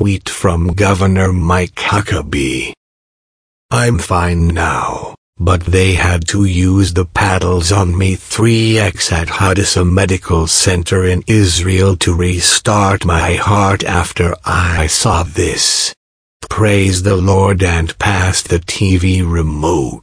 tweet from Governor Mike Huckabee. I'm fine now, but they had to use the paddles on me 3x at Hadassah Medical Center in Israel to restart my heart after I saw this. Praise the Lord and pass the TV remote.